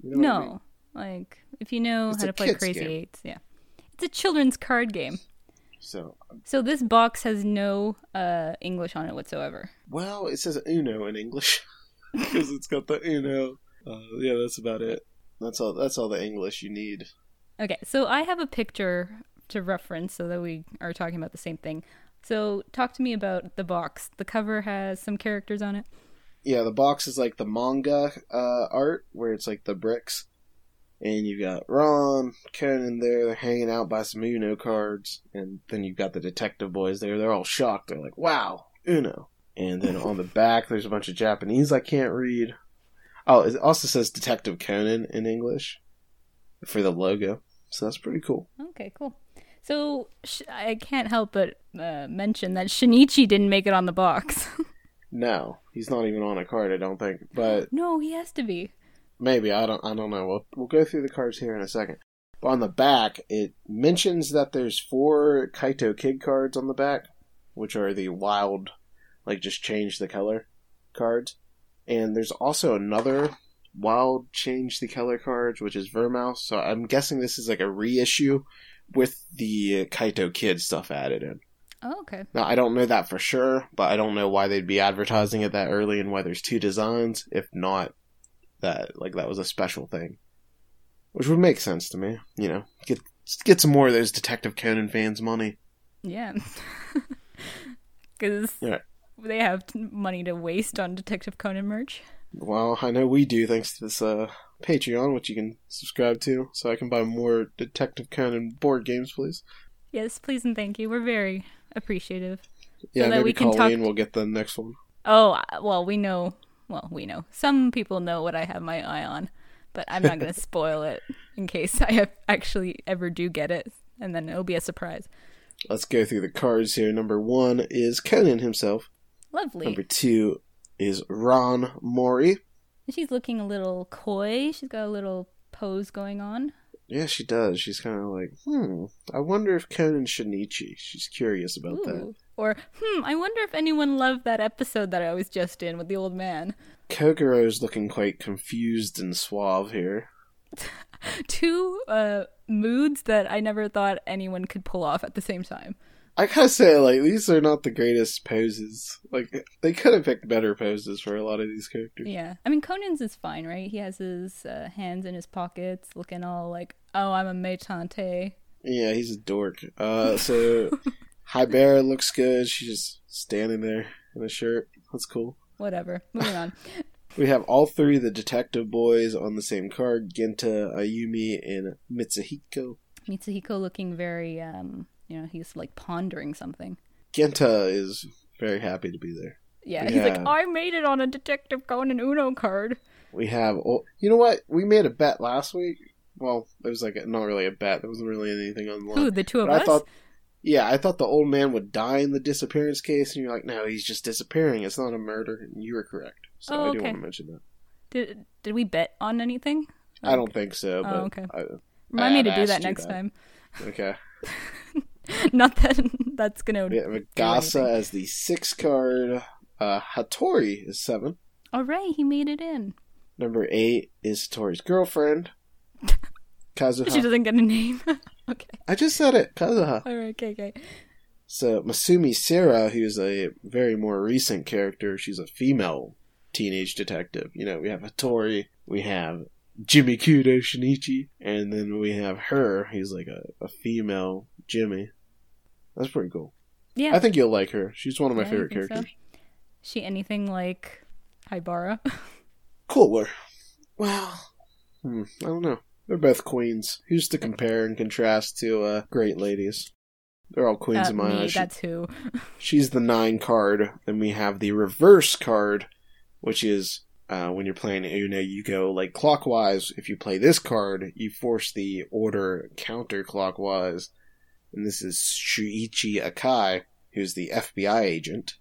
S1: You know what I mean?
S2: No. Like, if you know
S1: It's
S2: how to play Crazy
S1: game.
S2: Eights, yeah. It's a children's card game.
S1: So
S2: So this box has no uh, English on it whatsoever.
S1: Well, it says Uno in English because it's got the Uno. Uh, yeah, that's about it. That's all. That's all the English you need.
S2: Okay, so I have a picture to reference so that we are talking about the same thing. So talk to me about the box. The cover has some characters on it.
S1: Yeah, the box is like the manga uh, art where it's like the bricks, and you've got Ran, Conan there. They're hanging out by some Uno cards, and then you've got the detective boys there. They're all shocked. They're like, "Wow, Uno!" And then on the back, there's a bunch of Japanese I can't read. Oh, it also says Detective Conan in English for the logo, so that's pretty cool.
S2: Okay, cool. So sh- I can't help but uh, mention that Shinichi didn't make it on the box.
S1: No, he's not even on a card. I don't think, but
S2: no, he has to be.
S1: maybe I don't. I don't know. We'll we'll go through the cards here in a second. But on the back, it mentions that there's four Kaito Kid cards on the back, which are the wild, like just change the color cards, and there's also another wild change the color cards, which is Vermouth. So I'm guessing this is like a reissue with the Kaito Kid stuff added in.
S2: Oh, okay.
S1: Now, I don't know that for sure, but I don't know why they'd be advertising it that early and why there's two designs, if not that, like, that was a special thing. Which would make sense to me, you know. Get get some more of those Detective Conan fans money.
S2: Yeah. Because
S1: Yeah.
S2: they have money to waste on Detective Conan merch.
S1: Well, I know we do thanks to this uh, Patreon, which you can subscribe to, so I can buy more Detective Conan board games, please.
S2: Yes, please and thank you. We're very appreciative.
S1: Yeah,
S2: that
S1: maybe
S2: we can
S1: Colleen
S2: talk-
S1: will get the next one.
S2: Oh, uh, well, we know. Well, we know. Some people know what I have my eye on, but I'm not going to spoil it in case I have actually ever do get it, and then it'll be a surprise.
S1: Let's go through the cards here. Number one is Conan himself.
S2: Lovely.
S1: Number two is Ran Mori.
S2: She's looking a little coy. She's got a little pose going on.
S1: Yeah, she does. She's kind of like, hmm, I wonder if Conan's Shinichi. She's curious about that.
S2: Or, hmm, I wonder if anyone loved that episode that I was just in with the old man.
S1: Kogoro's looking quite confused and suave here.
S2: Two uh, moods that I never thought anyone could pull off at the same time.
S1: I gotta say, like, these are not the greatest poses. Like, they could have picked better poses for a lot of these characters.
S2: Yeah. I mean, Conan's is fine, right? He has his uh, hands in his pockets, looking all like, oh, I'm a meitantei.
S1: Yeah, he's a dork. Uh, so, Haibara looks good. She's just standing there in a shirt. That's cool.
S2: Whatever. Moving on.
S1: We have all three of the detective boys on the same card Genta, Ayumi, and Mitsuhiko.
S2: Mitsuhiko looking very, um, you know, he's like pondering something.
S1: Genta is very happy to be there.
S2: Yeah, he's like, I made it on a Detective Conan Uno card.
S1: We have, oh, you know what? We made a bet last week. Well, it was like a, not really a bet. There wasn't really anything on the line.
S2: Who, the two of
S1: But
S2: us?
S1: I thought, yeah, I thought the old man would die in the disappearance case, and you're like, no, he's just disappearing. It's not a murder, and you were correct. So
S2: Oh,
S1: I do
S2: okay.
S1: want to mention that.
S2: Did did we bet on anything?
S1: I don't think so, but
S2: Oh, okay.
S1: I,
S2: Remind me
S1: I've
S2: to do that next
S1: that.
S2: time.
S1: okay.
S2: Not that that's gonna.
S1: We have
S2: anything.
S1: as the six card. Uh, Hattori is seven.
S2: All right, he made it in.
S1: Number eight is Hattori's girlfriend, Kazuha.
S2: She doesn't get a name. okay.
S1: I just said it, Kazuha.
S2: All right. Okay. Okay.
S1: So Masumi Sera, who's a very more recent character, she's a female teenage detective. You know, we have Hattori, we have Jimmy Kudo Shinichi, and then we have her. He's like a, a female Jimmy. That's pretty cool.
S2: Yeah.
S1: I think you'll like her. She's one of my
S2: Yeah,
S1: favorite
S2: think so?
S1: characters.
S2: She anything like Haibara?
S1: Cooler. Well, hmm, I don't know. They're both queens. Who's to compare and contrast to uh, great ladies? They're all queens
S2: Uh,
S1: in my
S2: me,
S1: eyes. She-
S2: that's who.
S1: She's the nine card. Then we have the reverse card, which is uh, when you're playing Uno, you go like clockwise. If you play this card, you force the order counterclockwise. And this is Shuichi Akai, who's the FBI agent.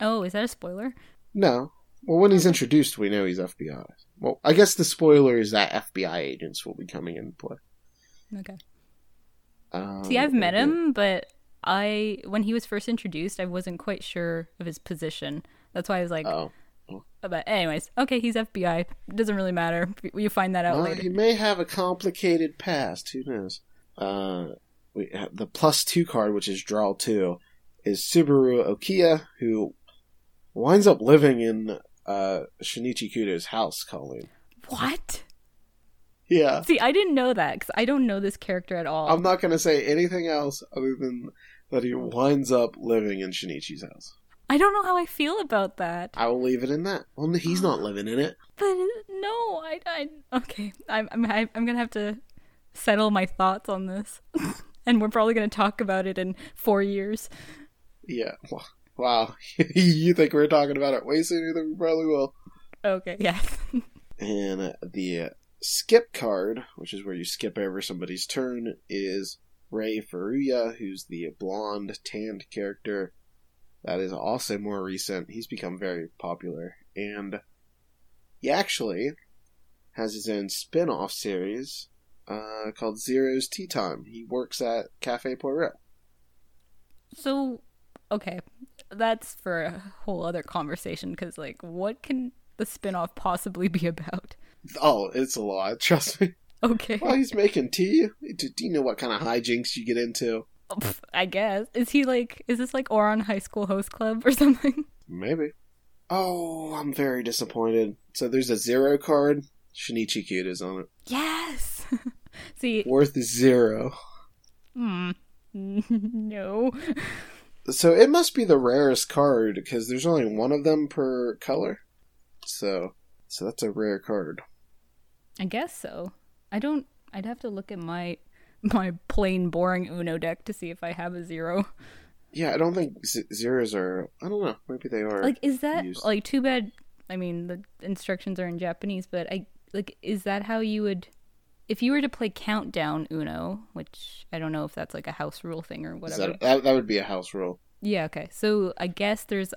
S2: Oh, is that a spoiler?
S1: No. Well, when he's introduced, we know he's FBI. Well, I guess the spoiler is that FBI agents will be coming into play.
S2: Okay.
S1: Um,
S2: See, I've met him, but I when he was first introduced, I wasn't quite sure of his position. That's why I was like,
S1: Oh.
S2: but anyways, okay, he's FBI. Doesn't really matter. You find that out
S1: Well,
S2: later.
S1: he may have a complicated past. Who knows? Uh, we have the plus two card, which is draw two, is Subaru Okiya, who winds up living in uh, Shinichi Kudo's house. Colleen.
S2: What?
S1: Yeah,
S2: See, I didn't know that because I don't know this character at all.
S1: I'm not going to say anything else other than that he winds up living in Shinichi's house.
S2: I don't know how I feel about that.
S1: I will leave it in that. Well, he's not living in it.
S2: But no, I, I okay. I'm, I'm, I'm gonna have to settle my thoughts on this, and we're probably gonna talk about it in four years.
S1: Yeah. Wow. you think we're talking about it way sooner than we probably will.
S2: Okay, yes.
S1: And the skip card, which is where you skip over somebody's turn, is Rei Furuya, who's the blonde, tanned character. That is also more recent. He's become very popular. And he actually has his own spin off series uh, called Zero's Tea Time. He works at Cafe Poirot.
S2: So, okay, that's for a whole other conversation. Because like, what can the spin-off possibly be about?
S1: Oh, it's a lot, trust me.
S2: Okay,
S1: Well, he's making tea. Do do you know what kind of hijinks you get into?
S2: I guess is he like? Is this like Ouran High School Host Club or something?
S1: Maybe. Oh, I'm very disappointed. So there's a zero card. Shinichi Kudo's on it.
S2: Yes. See,
S1: Worth zero.
S2: hmm, no.
S1: So it must be the rarest card because there's only one of them per color. So, so that's a rare card.
S2: I guess so. I don't. I'd have to look at my my plain boring Uno deck to see if I have a zero.
S1: Yeah, I don't think z- zeros are. I don't know. Maybe they are.
S2: Like, is that
S1: used.
S2: like too bad? I mean, the instructions are in Japanese, but I like. Is that how you would, if you were to play Countdown Uno, which I don't know if that's like a house rule thing or whatever.
S1: that, that that would be a house rule.
S2: Yeah. Okay. So I guess there's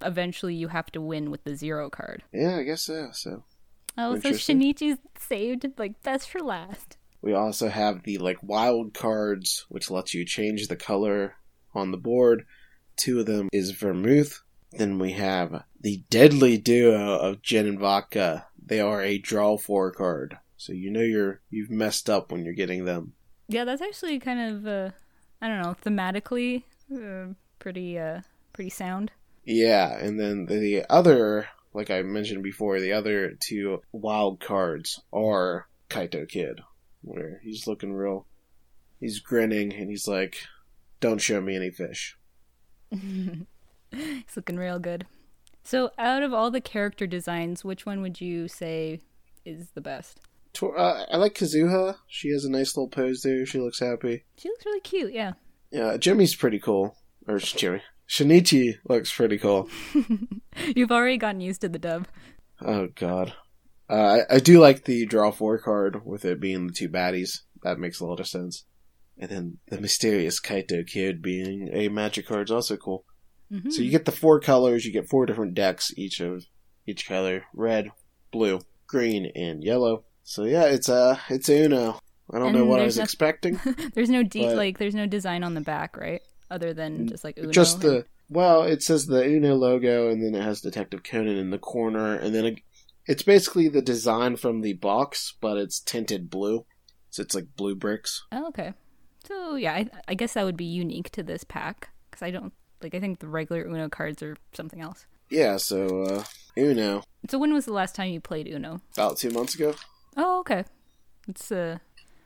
S2: eventually you have to win with the zero card.
S1: Yeah, I guess so. So
S2: Oh, so Shinichi's saved like best for last.
S1: We also have the like wild cards, which lets you change the color on the board. Two of them is vermouth. Then we have the deadly duo of gin and vodka. They are a draw four card, so you know you're you've messed up when you're getting them.
S2: Yeah, that's actually kind of uh, I don't know, thematically uh, pretty uh pretty sound.
S1: Yeah, and then the other, like I mentioned before, the other two wild cards are Kaito Kid, where he's looking real, he's grinning and he's like, "Don't show me any fish."
S2: He's looking real good. So, out of all the character designs, which one would you say is the best?
S1: Uh, I like Kazuha. She has a nice little pose there. She looks happy.
S2: She looks really cute. Yeah.
S1: Yeah, Jimmy's pretty cool. Or Jimmy. Shinichi looks pretty cool.
S2: You've already gotten used to the dub.
S1: Oh god. Uh, I, I do like the draw four card with it being the two baddies. That makes a lot of sense. And then the mysterious Kaito Kid being a magic card is also cool.
S2: Mhm.
S1: So you get the four colors, you get four different decks, each of each color. Red, blue, green, and yellow. So yeah, it's uh it's Uno. I don't know what I was
S2: no-
S1: expecting.
S2: there's no de- like there's no design on the back, right? Other than just like Uno.
S1: Just the well, it says the Uno logo, and then it has Detective Conan in the corner, and then it, it's basically the design from the box, but it's tinted blue, so it's like blue bricks.
S2: Oh, okay. So yeah, I, I guess that would be unique to this pack because I don't like. I think the regular Uno cards are something else.
S1: Yeah, so uh, Uno
S2: So when was the last time you played Uno?
S1: about two months ago.
S2: Oh, okay. It's uh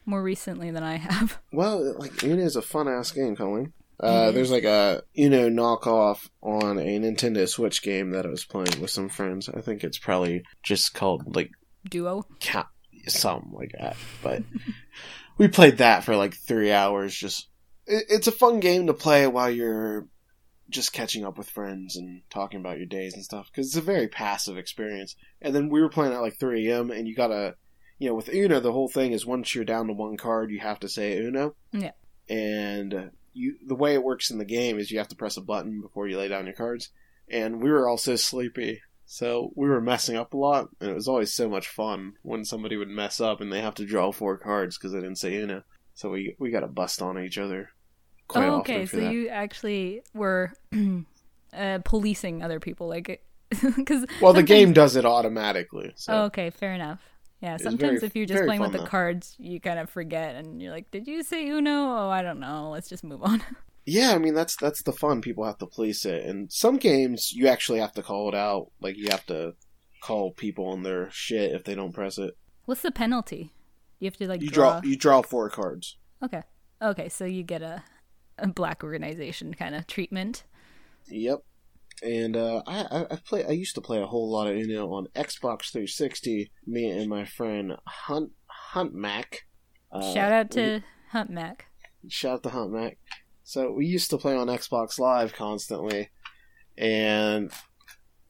S2: more recently than I have.
S1: Well, like Uno is a fun ass game, Colleen. Uh, there's like a Uno knockoff on a Nintendo Switch game that I was playing with some friends. I think it's probably just called like
S2: Duo.
S1: cat something like that. But we played that for like three hours. Just it, it's a fun game to play while you're just catching up with friends and talking about your days and stuff because it's a very passive experience. And then we were playing at like 3 a.m. and you gotta, you know, with Uno the whole thing is once you're down to one card you have to say Uno.
S2: Yeah.
S1: And you the way it works in the game is you have to press a button before you lay down your cards. And we were all so sleepy so we were messing up a lot, and it was always so much fun when somebody would mess up and they have to draw four cards because they didn't say Uno. So we we got to bust on each other
S2: oh, okay. So
S1: that.
S2: you actually were uh, policing other people, like because
S1: Well, the game does it automatically. So
S2: Oh, okay, fair enough. Yeah, sometimes
S1: very-
S2: if you're just playing with the
S1: though.
S2: cards, you kind of forget, and you're like, "Did you say Uno? Oh, I don't know. Let's just move on."
S1: yeah, I mean that's that's the fun. People have to police it, and some games you actually have to call it out. Like you have to call people on their shit if they don't press it.
S2: What's the penalty? You have to like
S1: You
S2: draw.
S1: draw you draw four cards.
S2: Okay, okay, so you get a a black organization kind of treatment.
S1: Yep. And uh, I I play I used to play a whole lot of Uno on Xbox 360. Me and my friend Hunt Hunt Mac. Uh,
S2: Shout out
S1: we-
S2: to Hunt Mac.
S1: shout out to Hunt Mac. So we used to play on Xbox Live constantly, and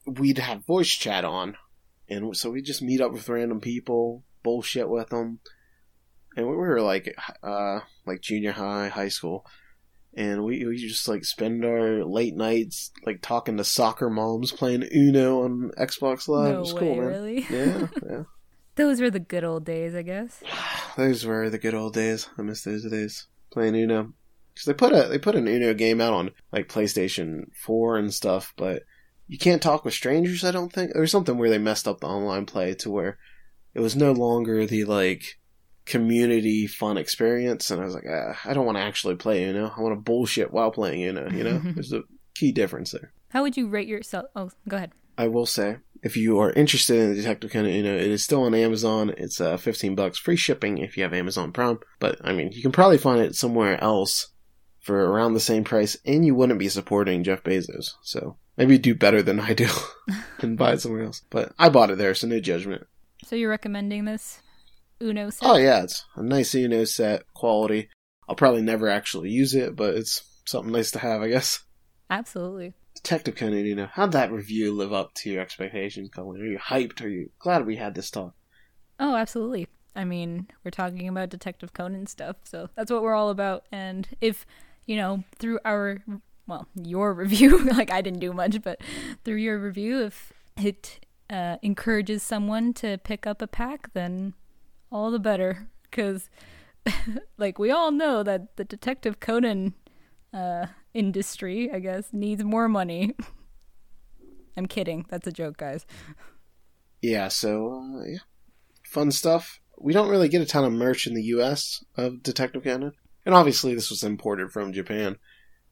S1: we'd have voice chat on, and so we just meet up with random people, bullshit with them, and we were like, uh, like junior high, high school, and we we just like spend our late nights like talking to soccer moms playing Uno on Xbox Live. it
S2: no
S1: was
S2: way,
S1: cool, man.
S2: really.
S1: Yeah, yeah.
S2: Those were the good old days, I guess.
S1: Those were the good old days. I miss those days playing Uno. Because they put a they put an Uno game out on like PlayStation Four and stuff, but you can't talk with strangers. I don't think there's something where they messed up the online play to where it was no longer the like community fun experience. And I was like, ah, I don't want to actually play Uno. I want to bullshit while playing Uno. You know, there's a key difference there.
S2: How would you rate yourself? Oh, go ahead.
S1: I will say, if you are interested in the Detective Conan Uno, it is still on Amazon. It's uh, 15 bucks, free shipping if you have Amazon Prime. But I mean, you can probably find it somewhere else for around the same price, and you wouldn't be supporting Jeff Bezos. So maybe do better than I do and buy it somewhere else. But I bought it there, so no judgment.
S2: So you're recommending this Uno set?
S1: Oh yeah, it's a nice Uno set quality. I'll probably never actually use it, but it's something nice to have, I guess.
S2: Absolutely.
S1: Detective Conan Uno, how'd that review live up to your expectations, Colleen? Are you hyped? Are you glad we had this talk?
S2: Oh, absolutely. I mean, we're talking about Detective Conan stuff, so that's what we're all about. And if, you know, through our, well, your review, like I didn't do much, but through your review, if it uh, encourages someone to pick up a pack, then all the better. Because, like, we all know that the Detective Conan uh, industry, I guess, needs more money. I'm kidding. That's a joke, guys.
S1: Yeah, so uh, yeah, fun stuff. We don't really get a ton of merch in the U.S. of Detective Conan, and obviously this was imported from Japan.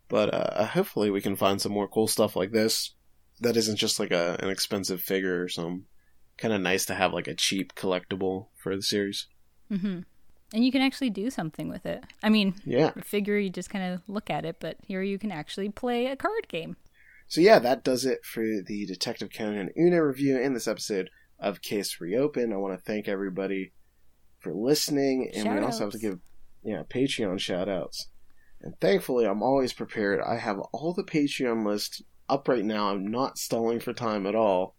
S1: But uh, hopefully we can find some more cool stuff like this that isn't just like a an expensive figure or some kind of nice to have like a cheap collectible for the series.
S2: Mm-hmm. And you can actually do something with it. I mean,
S1: Yeah.
S2: figure, you just kind of look at it, but here you can actually play a card game.
S1: So yeah, that does it for the Detective Conan Uno review and this episode of Case Reopen. I want to thank everybody for listening, and we also have to give yeah Patreon shout outs. And thankfully, I'm always prepared. I have all the Patreon list up right now. I'm not stalling for time at all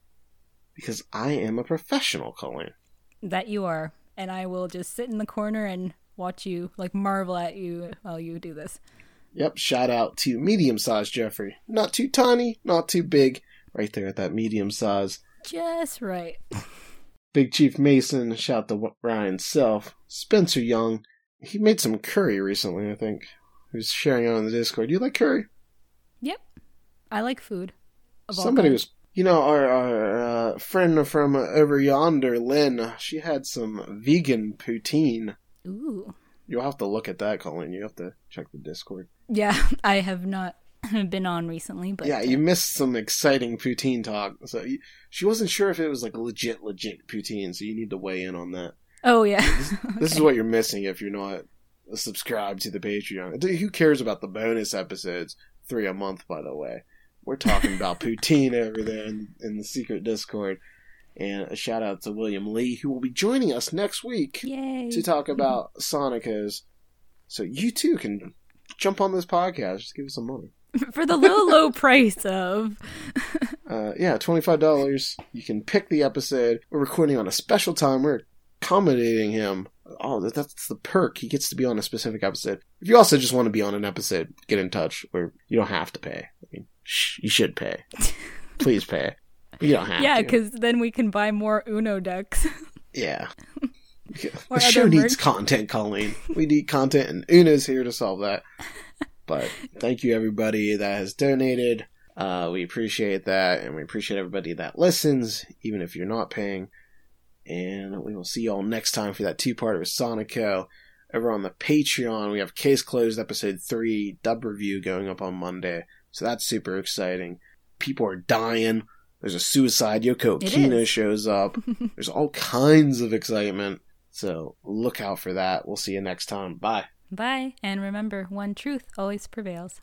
S1: because I am a professional, Colleen.
S2: That you are, and I will just sit in the corner and watch you, like marvel at you while you do this.
S1: Yep, shout out to medium sized Jeffrey. Not too tiny, not too big. Right there at that medium size.
S2: Just right.
S1: Big Chief Mason, shout to Ryan Self. Spencer Young, he made some curry recently, I think. He was sharing it on the Discord. Do you like curry?
S2: Yep. I like food.
S1: Somebody was, you know, our, our uh, friend from over yonder, Lynn, she had some vegan poutine.
S2: Ooh.
S1: You'll have to look at that, Colleen. You have to check the Discord.
S2: Yeah, I have not been on recently, but
S1: yeah, you missed some exciting poutine talk. So you, she wasn't sure if it was like legit, legit poutine. So you need to weigh in on that.
S2: Oh yeah,
S1: this, okay. this is what you're missing if you're not subscribed to the Patreon. Who cares about the bonus episodes? Three a month, by the way. We're talking about poutine over there in, in the secret Discord. And a shout out to William Lee, who will be joining us next week
S2: Yay.
S1: to talk about Sonokos. So you too can jump on this podcast. Just give us some money.
S2: For the low, low price of.
S1: uh, yeah, $25. You can pick the episode. We're recording on a special time. We're accommodating him. Oh, that's the perk. He gets to be on a specific episode. If you also just want to be on an episode, get in touch. Or you don't have to pay. I mean, you should pay. Please pay. You don't have
S2: yeah, because then we can buy more Uno decks.
S1: yeah. the show needs merch. content, Colleen. We need content, and Uno's here to solve that. But thank you, everybody that has donated. Uh, we appreciate that, and we appreciate everybody that listens, even if you're not paying. And we will see y'all next time for that two part of Sonoko. Over on the Patreon, we have Case Closed Episode 3 dub review going up on Monday. So that's super exciting. People are dying. There's a suicide. Yoko Okino shows up. There's all kinds of excitement. So look out for that. We'll see you next time. Bye.
S2: Bye. And remember, one truth always prevails.